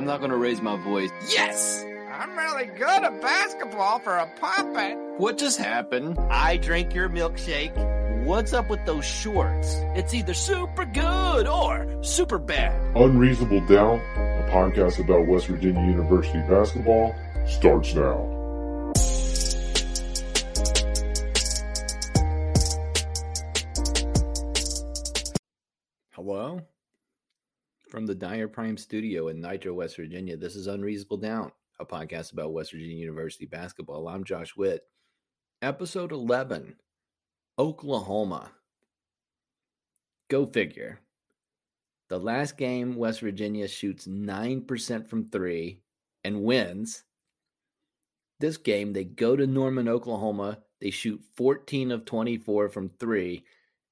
I'm not gonna raise my voice. Yes! I'm really good at basketball for a puppet. What just happened? I drink your milkshake. What's up with those shorts? It's either super good or super bad. Unreasonable Doubt, a podcast about West Virginia University basketball, starts now. From the Dyer Prime Studio in Nitro, West Virginia, this is Unreasonable Doubt, a podcast about West Virginia University basketball. I'm Josh Witt. Episode 11 Oklahoma. Go figure. The last game, West Virginia shoots 9% from three and wins. This game, they go to Norman, Oklahoma. They shoot 14 of 24 from three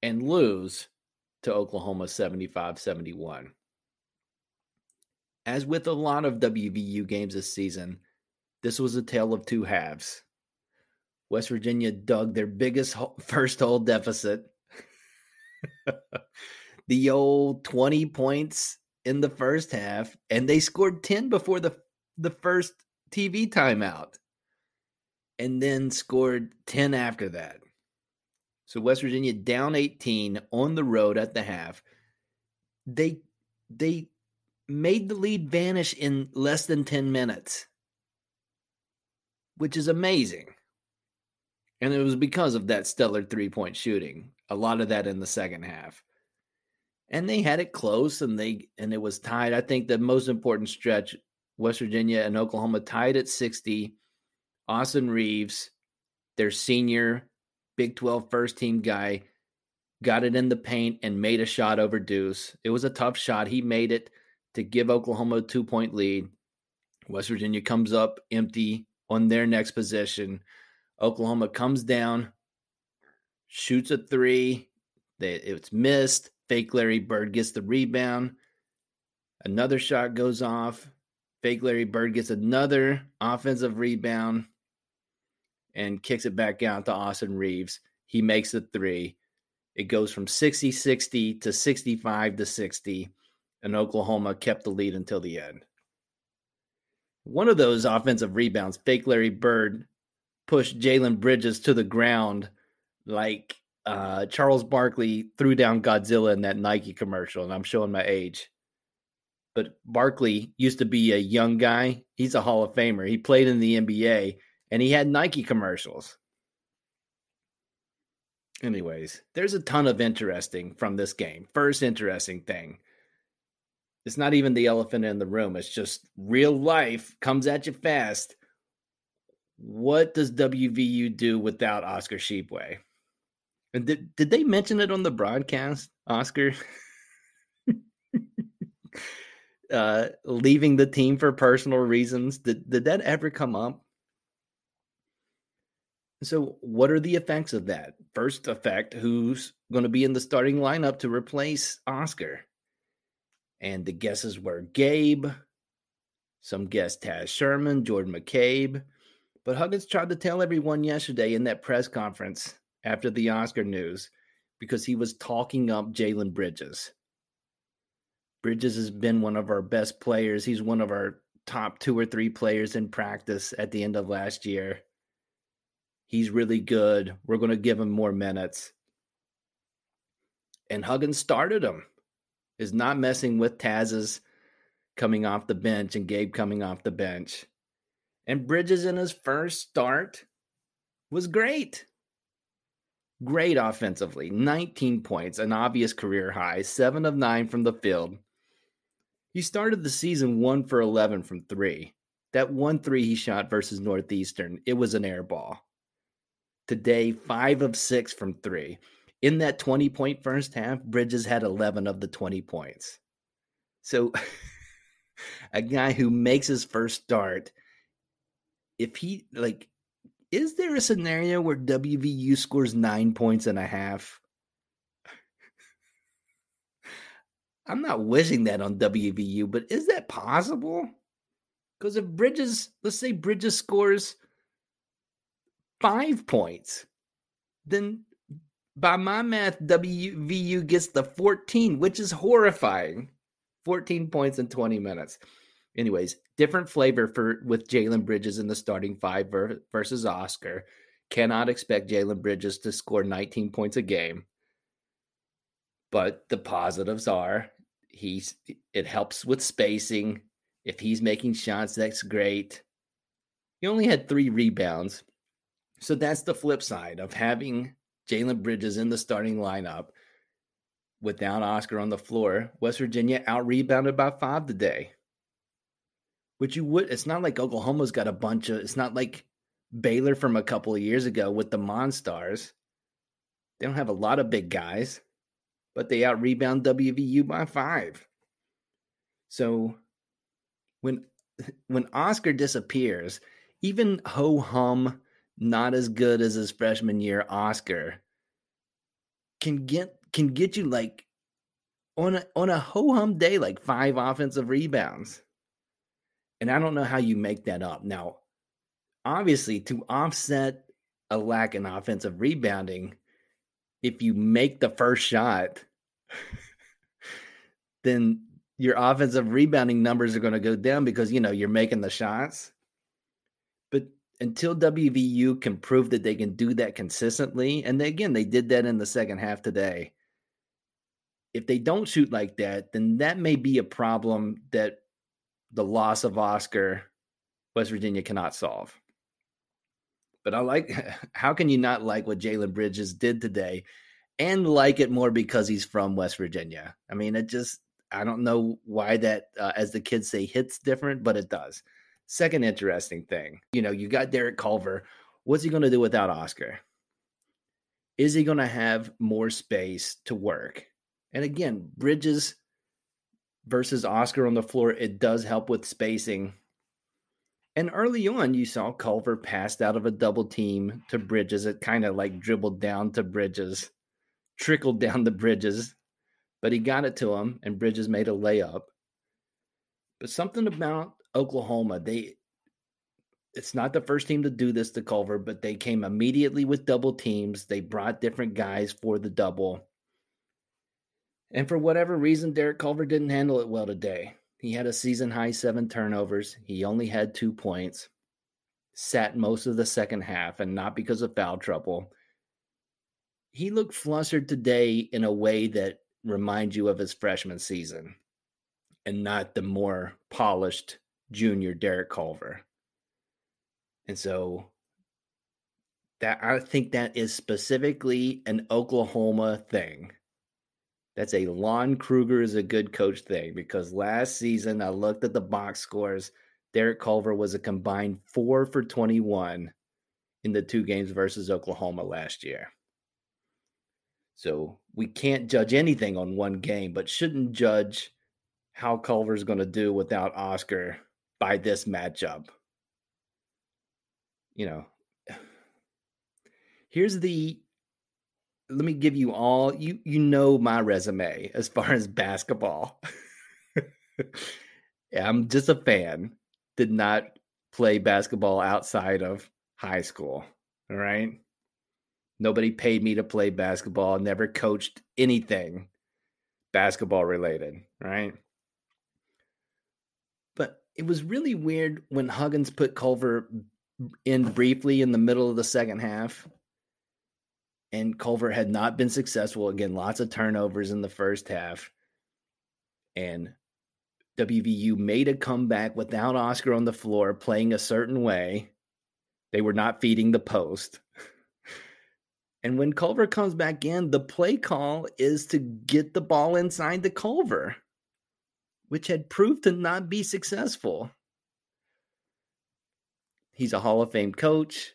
and lose to Oklahoma 75 71. As with a lot of WVU games this season, this was a tale of two halves. West Virginia dug their biggest first hole deficit. the old 20 points in the first half, and they scored 10 before the, the first TV timeout, and then scored 10 after that. So West Virginia down 18 on the road at the half. They they made the lead vanish in less than 10 minutes, which is amazing. And it was because of that stellar three point shooting, a lot of that in the second half. And they had it close and they and it was tied. I think the most important stretch, West Virginia and Oklahoma tied at 60. Austin Reaves, their senior Big 12 first team guy, got it in the paint and made a shot over Deuce. It was a tough shot. He made it to give Oklahoma a two point lead. West Virginia comes up empty on their next possession. Oklahoma comes down, shoots a three. They, it's missed. Fake Larry Bird gets the rebound. Another shot goes off. Fake Larry Bird gets another offensive rebound and kicks it back out to Austin Reaves. He makes the three. It goes from 60 60 to 65 to 60 and Oklahoma kept the lead until the end. One of those offensive rebounds, fake Larry Bird pushed Jalen Bridges to the ground like uh, Charles Barkley threw down Godzilla in that Nike commercial, and I'm showing my age. But Barkley used to be a young guy. He's a Hall of Famer. He played in the NBA and he had Nike commercials. Anyways, there's a ton of interesting from this game. First interesting thing it's not even the elephant in the room. It's just real life comes at you fast. What does WVU do without Oscar Tshiebwe? And did, did they mention it on the broadcast, Oscar? uh, leaving the team for personal reasons. Did, did that ever come up? So, what are the effects of that? First effect, who's going to be in the starting lineup to replace Oscar? And the guesses were Gabe, some guessed Taz Sherman, Jordan McCabe. But Huggins tried to tell everyone yesterday in that press conference after the Oscar news because he was talking up Jalen Bridges. Bridges has been one of our best players. He's one of our top two or three players in practice at the end of last year. He's really good. We're going to give him more minutes. and Huggins started him. Is not messing with Taz's coming off the bench and Gabe coming off the bench. And Bridges in his first start was great. Great offensively, 19 points, an obvious career high, 7 of 9 from the field. He started the season 1 for 11 from 3. That 1 3 he shot versus Northeastern, it was an air ball. Today, 5 of 6 from 3. In that 20 point first half, Bridges had 11 of the 20 points. So, a guy who makes his first start, if he, like, is there a scenario where WVU scores nine points and a half? I'm not wishing that on WVU, but is that possible? Because if Bridges, let's say Bridges scores five points, then by my math, WVU gets the 14, which is horrifying. 14 points in 20 minutes. Anyways, different flavor for with Jalen Bridges in the starting five ver, versus Oscar. Cannot expect Jalen Bridges to score 19 points a game. But the positives are he's it helps with spacing. If he's making shots, that's great. He only had three rebounds. So that's the flip side of having Jalen Bridges in the starting lineup without Oscar on the floor. West Virginia out rebounded by five today. Which you would, it's not like Oklahoma's got a bunch of, it's not like Baylor from a couple of years ago with the Monstars. They don't have a lot of big guys, but they out rebound WVU by five. So when when Oscar disappears, even ho hum, not as good as his freshman year, Oscar can get can get you like on a on a ho hum day like five offensive rebounds. And I don't know how you make that up. Now, obviously, to offset a lack in offensive rebounding, if you make the first shot, then your offensive rebounding numbers are going to go down because you know you're making the shots. Until WVU can prove that they can do that consistently, and again, they did that in the second half today. If they don't shoot like that, then that may be a problem that the loss of Oscar, West Virginia cannot solve. But I like how can you not like what Jalen Bridges did today and like it more because he's from West Virginia? I mean, it just, I don't know why that, uh, as the kids say, hits different, but it does. Second interesting thing, you know, you got Derek Culver. What's he going to do without Oscar? Is he going to have more space to work? And again, Bridges versus Oscar on the floor, it does help with spacing. And early on, you saw Culver passed out of a double team to Bridges. It kind of like dribbled down to Bridges, trickled down the Bridges, but he got it to him, and Bridges made a layup. But something about Oklahoma, they it's not the first team to do this to Culver, but they came immediately with double teams. They brought different guys for the double. And for whatever reason, Derek Culver didn't handle it well today. He had a season high seven turnovers. He only had two points, sat most of the second half, and not because of foul trouble. He looked flustered today in a way that reminds you of his freshman season and not the more polished junior Derek Culver. And so that I think that is specifically an Oklahoma thing that's a Lon Kruger is a good coach thing because last season I looked at the box scores. Derek Culver was a combined four for 21 in the two games versus Oklahoma last year. So we can't judge anything on one game, but shouldn't judge how Culver's going to do without Oscar by this matchup. You know, here's the let me give you all you you know my resume as far as basketball. I'm just a fan. Did not play basketball outside of high school. All right. Nobody paid me to play basketball, never coached anything basketball related, right? It was really weird when Huggins put Culver in briefly in the middle of the second half and Culver had not been successful. Again, lots of turnovers in the first half. And WVU made a comeback without Oscar on the floor playing a certain way. They were not feeding the post. And when Culver comes back in, the play call is to get the ball inside the Culver, which had proved to not be successful. He's a Hall of Fame coach.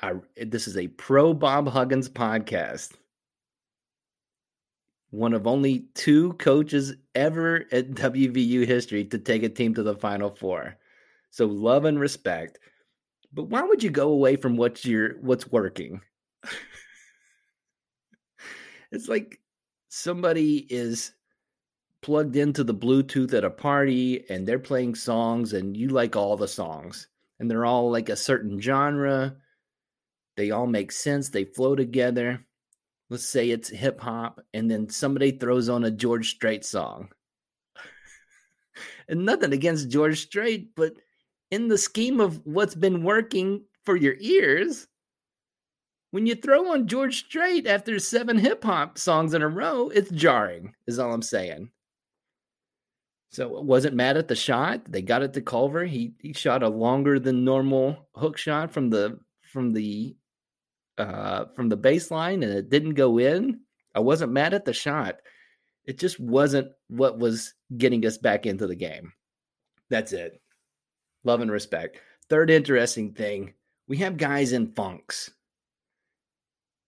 I, this is a pro Bob Huggins podcast. One of only two coaches ever at WVU history to take a team to the Final Four. So love and respect. But why would you go away from what's your what's working? it's like somebody is plugged into the Bluetooth at a party and they're playing songs and you like all the songs and they're all like a certain genre. They all make sense, they flow together. Let's say it's hip hop, and then somebody throws on a George Strait song. and nothing against George Strait, but in the scheme of what's been working for your ears, when you throw on George Strait after seven hip hop songs in a row, it's jarring, is all I'm saying. So wasn't mad at the shot. They got it to Culver. He he shot a longer than normal hook shot from the from the uh from the baseline and it didn't go in. I wasn't mad at the shot. It just wasn't what was getting us back into the game. That's it. Love and respect. Third interesting thing, we have guys in funks.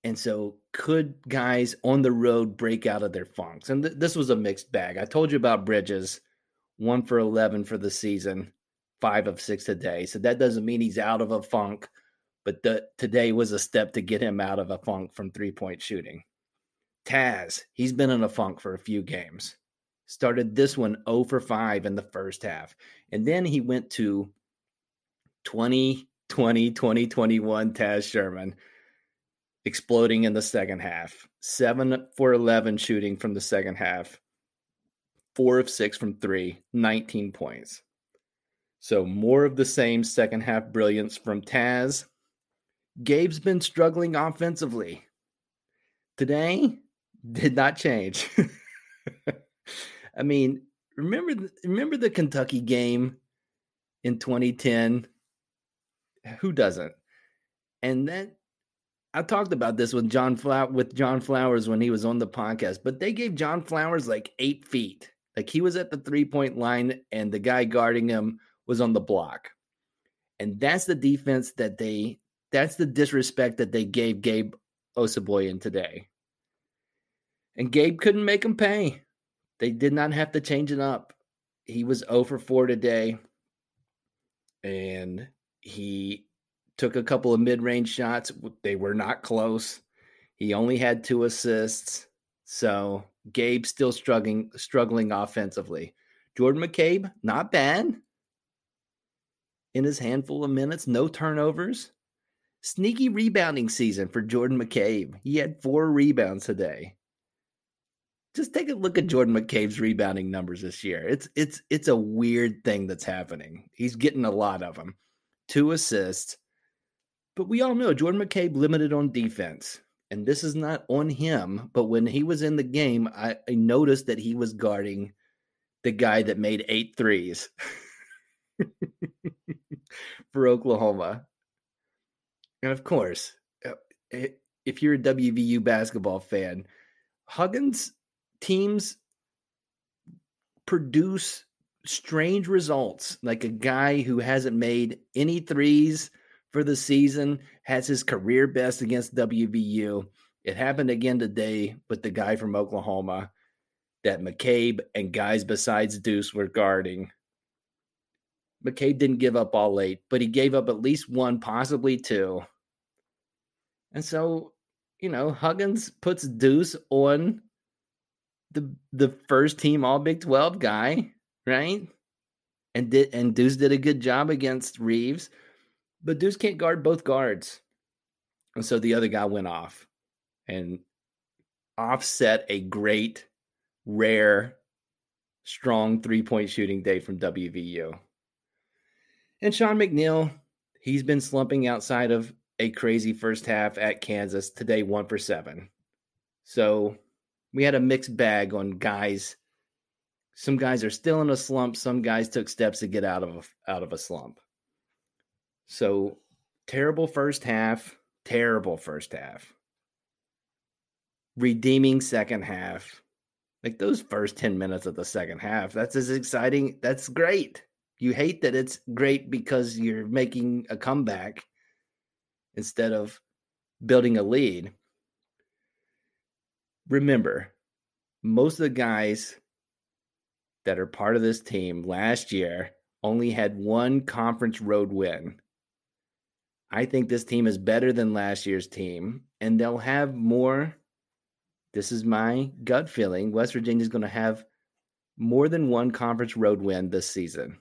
And so, could guys on the road break out of their funks? And th- this was a mixed bag. I told you about Bridges, one for 11 for the season, five of six today. So, that doesn't mean he's out of a funk, but the, today was a step to get him out of a funk from three point shooting. Taz, he's been in a funk for a few games. Started this one 0 for 5 in the first half. And then he went to 2020, 2021 Taz Sherman exploding in the second half. Seven for 11 shooting from the second half, four of six from three, 19 points. So more of the same second half brilliance from Taz. Gabe's been struggling offensively. Today did not change. I mean, remember remember the Kentucky game in 2010? Who doesn't? And that I talked about this with John Flow- with John Flowers when he was on the podcast, but they gave John Flowers like eight feet. Like he was at the three point line and the guy guarding him was on the block. And that's the defense that they that's the disrespect that they gave Gabe Osabuohien today. And Gabe couldn't make him pay. They did not have to change it up. He was 0 for 4 today. And he took a couple of mid-range shots. They were not close. He only had two assists. So Gabe still struggling struggling offensively. Jordan McCabe, not bad. In his handful of minutes, no turnovers. Sneaky rebounding season for Jordan McCabe. He had four rebounds today. Just take a look at Jordan McCabe's rebounding numbers this year. It's it's it's a weird thing that's happening. He's getting a lot of them. Two assists, but we all know Jordan McCabe limited on defense. And this is not on him, but when he was in the game, I, I noticed that he was guarding the guy that made eight threes for Oklahoma. And of course, uh, if you're a WVU basketball fan, Huggins teams produce strange results. Like a guy who hasn't made any threes for the season, has his career best against WVU. It happened again today with the guy from Oklahoma that McCabe and guys besides Deuce were guarding. McCabe didn't give up all late, but he gave up at least one, possibly two. And so, you know, Huggins puts Deuce on the the first team all Big 12 guy, right? And did and Deuce did a good job against Reaves. But Deuce can't guard both guards. And so the other guy went off and offset a great, rare, strong three point shooting day from WVU. And Sean McNeil, he's been slumping outside of a crazy first half at Kansas. Today, one for seven. So we had a mixed bag on guys. Some guys are still in a slump. Some guys took steps to get out of a, out of a slump. So terrible first half. Terrible first half. Redeeming second half. Like those first 10 minutes of the second half, that's as exciting. That's great. You hate that it's great because you're making a comeback instead of building a lead. Remember, most of the guys that are part of this team last year only had one conference road win. I think this team is better than last year's team, and they'll have more. This is my gut feeling. West Virginia is going to have more than one conference road win this season.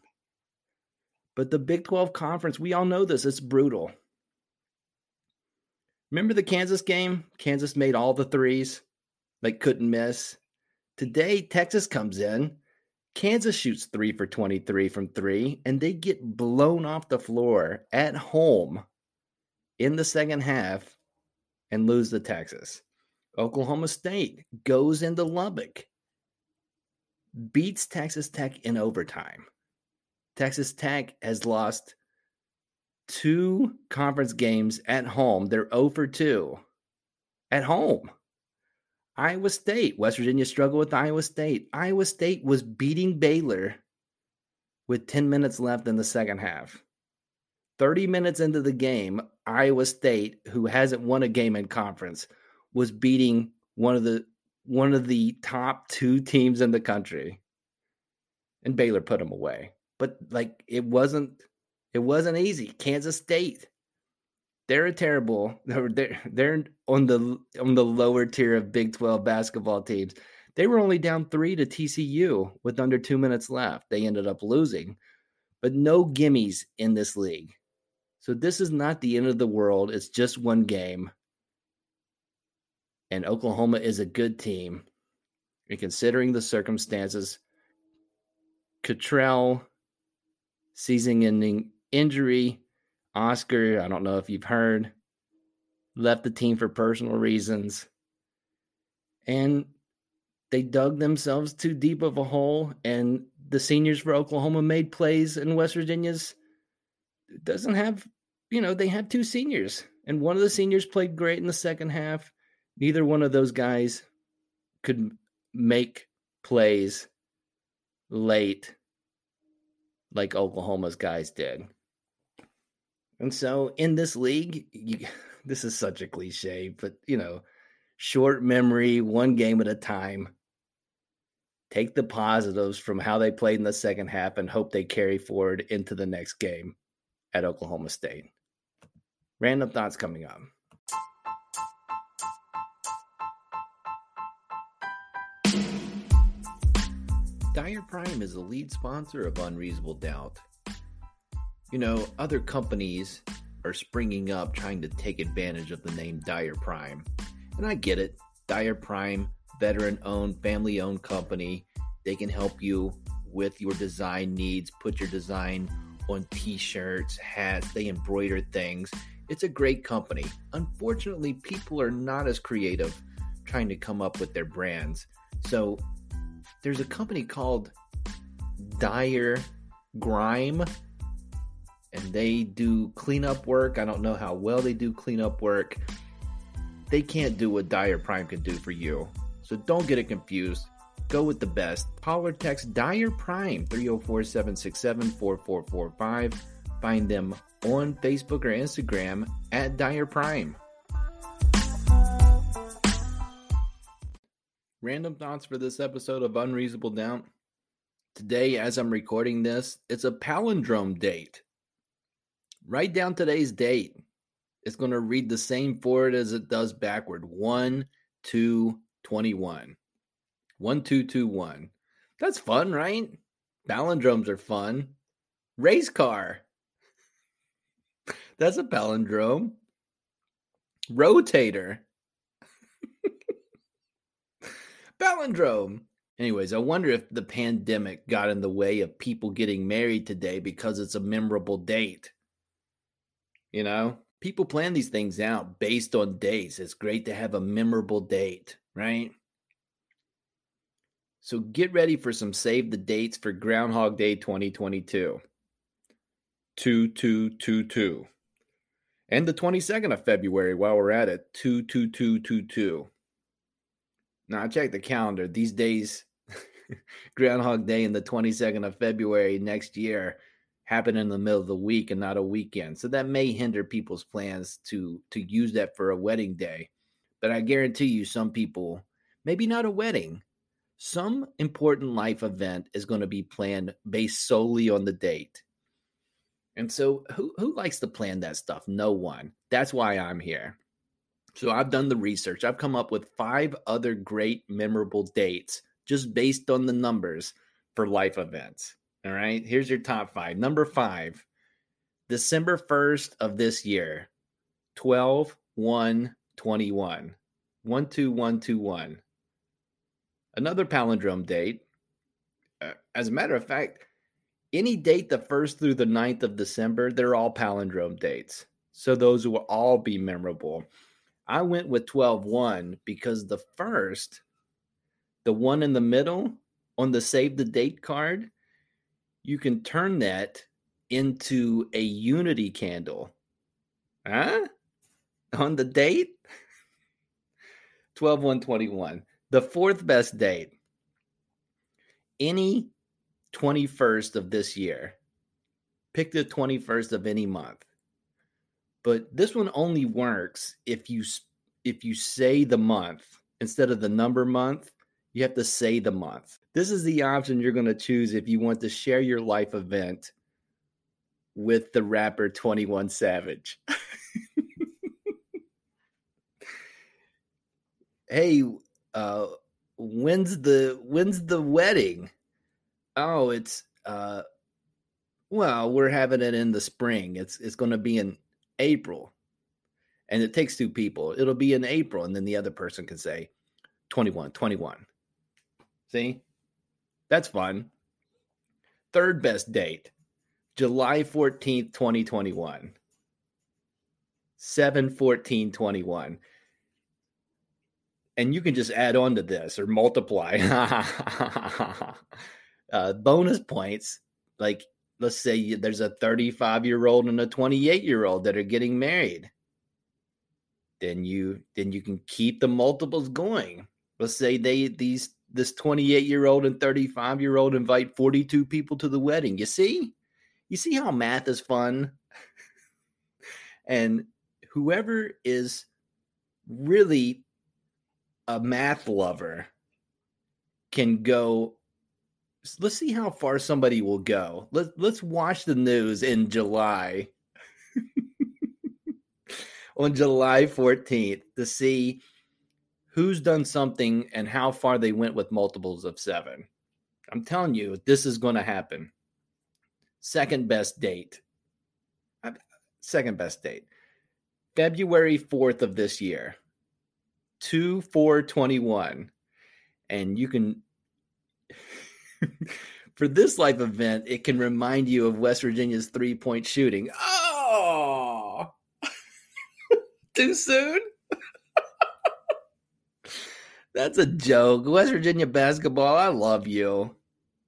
But the Big 12 conference, we all know this, it's brutal. Remember the Kansas game? Kansas made all the threes, like couldn't miss. Today, Texas comes in. Kansas shoots three for 23 from three, and they get blown off the floor at home in the second half and lose to Texas. Oklahoma State goes into Lubbock, beats Texas Tech in overtime. Texas Tech has lost two conference games at home. They're 0 for 2 at home. Iowa State, West Virginia struggled with Iowa State. Iowa State was beating Baylor with 10 minutes left in the second half. 30 minutes into the game, Iowa State, who hasn't won a game in conference, was beating one of the one of the top two teams in the country. And Baylor put them away. But like it wasn't it wasn't easy. Kansas State, they're a terrible. They're they're on the on the lower tier of Big Twelve basketball teams. They were only down three to TCU with under two minutes left. They ended up losing, but no gimmies in this league. So this is not the end of the world. It's just one game. And Oklahoma is a good team. And considering the circumstances, Cottrell season ending injury. Oscar, I don't know if you've heard, left the team for personal reasons. And they dug themselves too deep of a hole. And the seniors for Oklahoma made plays in West Virginia's doesn't have, you know, they had two seniors. And one of the seniors played great in the second half. Neither one of those guys could make plays late like Oklahoma's guys did. And so in this league, you, this is such a cliche, but you know, short memory, one game at a time. Take the positives from how they played in the second half and hope they carry forward into the next game at Oklahoma State. Random thoughts coming up. Dyer Prime is the lead sponsor of Unreasonable Doubt. You know, other companies are springing up trying to take advantage of the name Dyer Prime. And I get it. Dyer Prime, veteran owned, family owned company. They can help you with your design needs, put your design on t shirts, hats, they embroider things. It's a great company. Unfortunately, people are not as creative trying to come up with their brands. So there's a company called Dyer Grime, and they do cleanup work. I don't know how well they do cleanup work. They can't do what Dyer Prime can do for you. So don't get it confused. Go with the best. Or text Dyer Prime 304 767 4445. Find them on Facebook or Instagram at Dyer Prime. Random thoughts for this episode of Unreasonable Doubt. Today, as I'm recording this, it's a palindrome date. Write down today's date. It's going to read the same forward as it does backward 1 2 21. 1 2 2 1. That's fun, right? Palindromes are fun. Race car. That's a palindrome. Rotator. palindrome. Anyways, I wonder if the pandemic got in the way of people getting married today because it's a memorable date. You know, people plan these things out based on dates. It's great to have a memorable date, right? So get ready for some save the dates for Groundhog Day 2022. 2222. And the 22nd of February while we're at it, 22222. Now I checked the calendar. These days, Groundhog Day and the 22nd of February next year happen in the middle of the week and not a weekend. So that may hinder people's plans to to use that for a wedding day. But I guarantee you some people, maybe not a wedding, some important life event is going to be planned based solely on the date. And so, who, who likes to plan that stuff? No one. That's why I'm here. So, I've done the research. I've come up with five other great, memorable dates just based on the numbers for life events. All right. Here's your top five. Number five, December 1st of this year, 12 1 21. 12121. Another palindrome date. Uh, as a matter of fact, any date the 1st through the 9th of December, they're all palindrome dates. So those will all be memorable. I went with 12 1 because the first, the one in the middle on the save the date card, you can turn that into a unity candle. Huh? On the date? 12 1 21. The fourth best date, any 21st of this year. Pick the 21st of any month. But this one only works if you if you say the month instead of the number month, you have to say the month. This is the option you're going to choose if you want to share your life event with the rapper 21 Savage. hey, uh, when's the when's the wedding? Oh, it's uh, well, we're having it in the spring. It's it's going to be in April, and it takes two people. It'll be in April, and then the other person can say 21, 21. See, that's fun. Third best date, July 14th, 2021. 7 14 21 and you can just add on to this or multiply uh, bonus points. Like, let's say there's a 35 year old and a 28 year old that are getting married. Then you then you can keep the multiples going. Let's say they these this 28 year old and 35 year old invite 42 people to the wedding. You see, you see how math is fun. and whoever is really a math lover can go let's see how far somebody will go. Let's let's watch the news in July. on July 14th to see who's done something and how far they went with multiples of 7. I'm telling you this is going to happen. Second best date. Second best date. February 4th of this year. 2 4 21 and you can for this life event it can remind you of west virginia's three point shooting. Oh! Too soon? That's a joke. West virginia basketball i love you.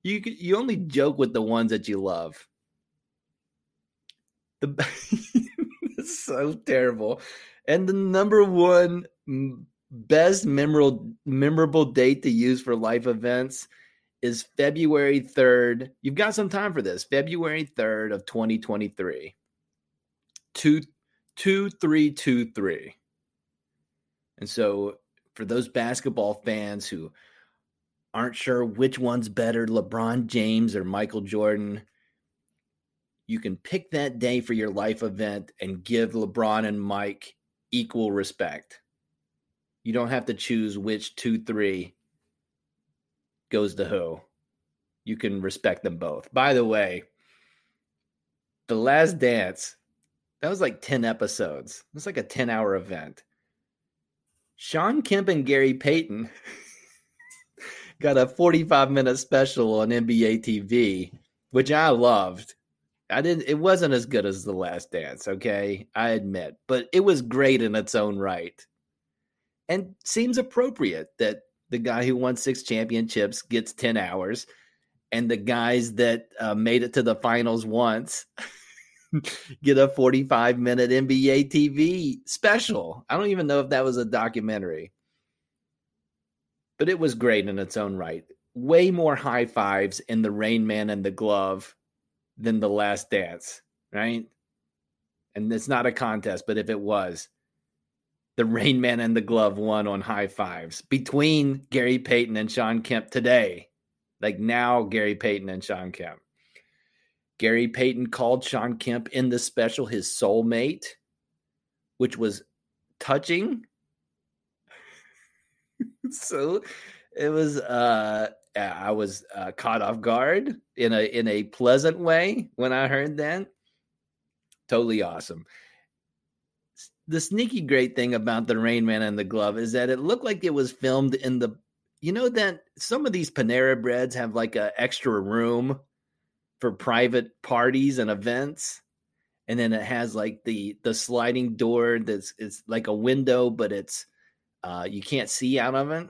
You you only joke with the ones that you love. The so terrible. And the number one best memorable memorable date to use for life events is February 3rd. You've got some time for this. February 3rd of 2023. 2 2323. And so for those basketball fans who aren't sure which one's better, LeBron James or Michael Jordan, you can pick that day for your life event and give LeBron and Mike equal respect. You don't have to choose which two, three goes to who. You can respect them both. By the way, The Last Dance, that was like 10 episodes. It was like a 10 hour event. Shawn Kemp and Gary Payton got a 45 minute special on NBA TV, which I loved. I didn't it wasn't as good as The Last Dance, okay? I admit, but it was great in its own right. And seems appropriate that the guy who won 6 championships gets 10 hours and the guys that uh, made it to the finals once get a 45 minute NBA TV special. I don't even know if that was a documentary. But it was great in its own right. Way more high fives in the Rain Man and the Glove than the Last Dance, right? And it's not a contest, but if it was, the Rain Man and the Glove won on high fives between Gary Payton and Shawn Kemp today. Like now, Gary Payton and Shawn Kemp. Gary Payton called Shawn Kemp in the special his soulmate, which was touching. so it was uh I was uh, caught off guard in a in a pleasant way when I heard that. Totally awesome. The sneaky great thing about the Rain Man and the glove is that it looked like it was filmed in the you know that some of these Panera breads have like a extra room for private parties and events and then it has like the the sliding door that's it's like a window but it's uh you can't see out of it.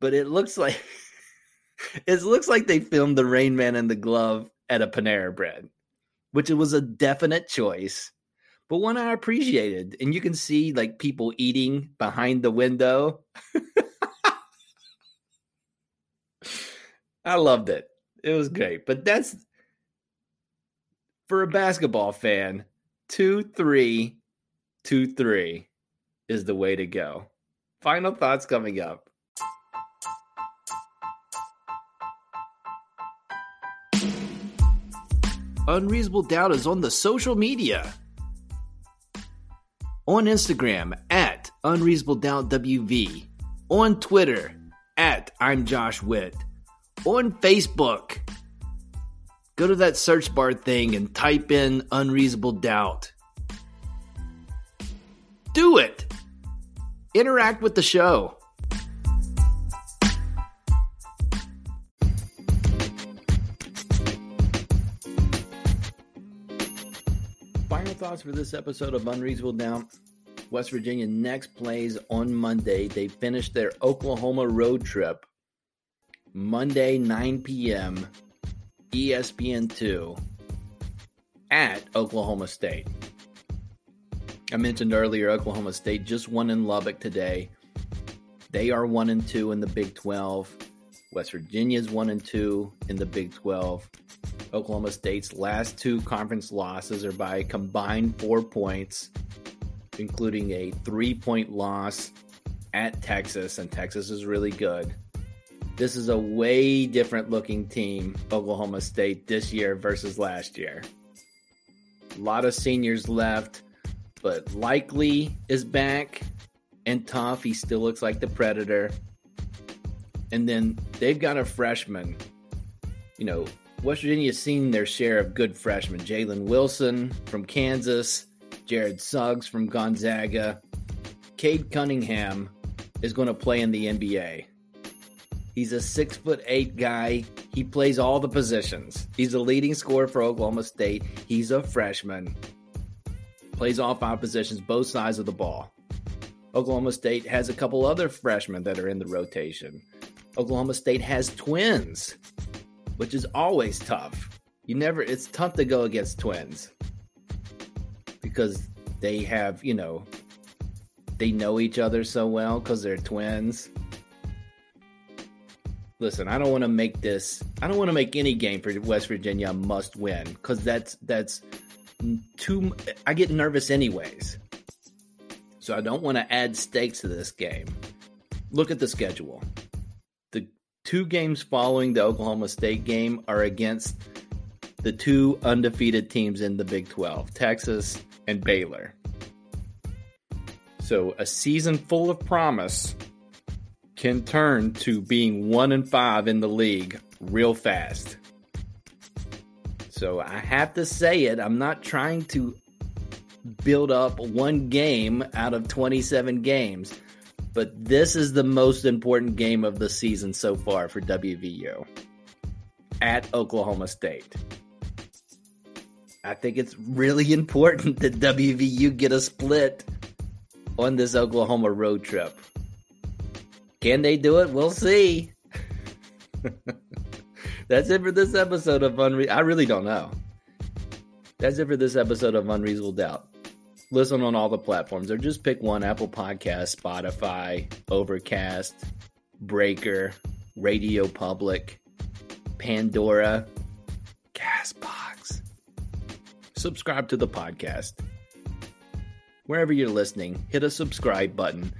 But it looks like it looks like they filmed the rain man and the glove at a panera bread which it was a definite choice but one i appreciated and you can see like people eating behind the window i loved it it was great. But that's for a basketball fan, two three, two three is the way to go. Final thoughts coming up. Unreasonable Doubt is on the social media. On Instagram at Unreasonable Doubt WV. On Twitter at I'm Josh Witt on Facebook. Go to that search bar thing and type in unreasonable doubt. Do it. Interact with the show. Thoughts for this episode of Unreasonable Doubt. West Virginia next plays on Monday. They finished their Oklahoma road trip Monday, 9 p.m., ESPN2 at Oklahoma State. I mentioned earlier, Oklahoma State just won in Lubbock today. They are 1 and 2 in the Big 12. West Virginia's 1 and 2 in the Big 12. Oklahoma State's last two conference losses are by combined four points, including a three point loss at Texas, and Texas is really good. This is a way different looking team, Oklahoma State, this year versus last year. A lot of seniors left, but Likely is back and tough. He still looks like the Predator. And then they've got a freshman. You know, West Virginia's seen their share of good freshmen. Jalen Wilson from Kansas, Jared Suggs from Gonzaga. Cade Cunningham is going to play in the NBA. He's a six foot eight guy. He plays all the positions. He's the leading scorer for Oklahoma State. He's a freshman. Plays all five positions, both sides of the ball. Oklahoma State has a couple other freshmen that are in the rotation. Oklahoma State has twins, which is always tough. You never, it's tough to go against twins because they have, you know, they know each other so well because they're twins listen, I don't want to make this. I don't want to make any game for West Virginia must win because that's that's too. I get nervous anyways, so I don't want to add stakes to this game. Look at the schedule. Two games following the Oklahoma State game are against the two undefeated teams in the Big 12, Texas and Baylor. So a season full of promise can turn to being one and five in the league real fast. So I have to say it. I'm not trying to build up one game out of 27 games, but this is the most important game of the season so far for WVU at Oklahoma State. I think it's really important that WVU get a split on this Oklahoma road trip. Can they do it? We'll see. That's it for this episode of Unre. I really don't know. That's it for this episode of Unreasonable Doubt. Listen on all the platforms, or just pick one: Apple Podcast, Spotify, Overcast, Breaker, Radio Public, Pandora, Castbox. Subscribe to the podcast. Wherever you're listening, hit a subscribe button.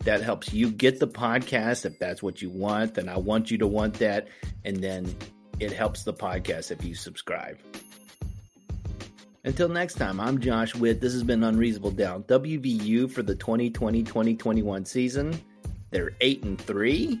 That helps you get the podcast if that's what you want. Then I want you to want that. And then it helps the podcast if you subscribe. Until next time, I'm Josh Witt. This has been Unreasonable Doubt. WVU for the 2020 2021 season. They're 8 and 3.